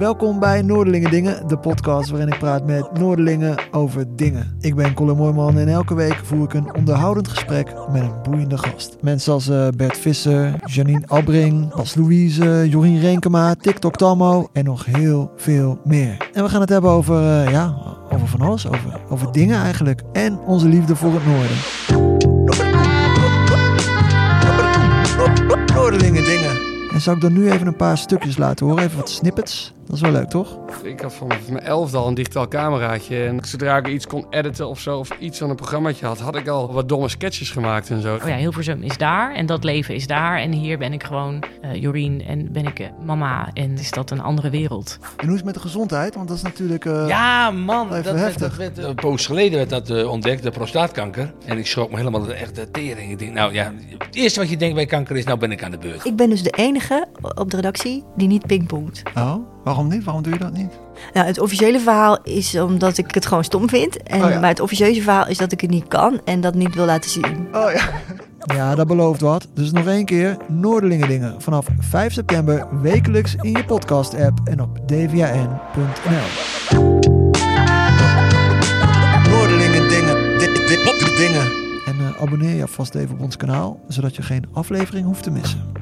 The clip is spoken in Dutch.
Welkom bij Noorderlingen Dingen, de podcast waarin ik praat met Noorderlingen over dingen. Ik ben Colin Mooijman en elke week voer ik een onderhoudend gesprek met een boeiende gast. Mensen als eh, Bert Visser, Janine Abbring, Bas Louise, Jorien Renkema, TikTok Tammo en nog heel veel meer. En we gaan het hebben over, eh, ja, over van alles, over, over dingen eigenlijk. En onze liefde voor het noorden. Noorderlingen Dingen. En zou ik dan nu even een paar stukjes laten horen, even wat snippets. Dat is wel leuk, toch? Ik had vanaf mijn elfde al een digitaal cameraatje. En zodra ik iets kon editen of zo, of iets aan een programmaatje had, had ik al wat domme sketches gemaakt en zo. Oh ja, Hilversum is daar en dat leven is daar. En hier ben ik gewoon uh, Jorien en ben ik uh, mama. En is dat een andere wereld. En hoe is het met de gezondheid? Want dat is natuurlijk... Uh, ja, man. even Dat, werd, heftig. dat werd, een poos geleden werd dat eh, ontdekt, de prostaatkanker. En ik schrok me helemaal de echte tering. Ik denk, nou ja, het eerste wat je denkt bij kanker is, nou ben ik aan de beurt. Ik ben dus de enige op de redactie die niet pingpongt. Oh, waarom niet? Waarom doe je dat niet? Nou, het officiële verhaal is omdat ik het gewoon stom vind. En, Oh ja. Maar het officieuze verhaal is dat ik het niet kan en dat niet wil laten zien. Oh ja. Ja, dat belooft wat. Dus nog één keer Noorderlingen Dingen. Vanaf 5 september wekelijks in je podcast-app en op dvan.nl. Noorderlingen Dingen. Dingen. En eh, abonneer je vast even op ons kanaal, zodat je geen aflevering hoeft te missen.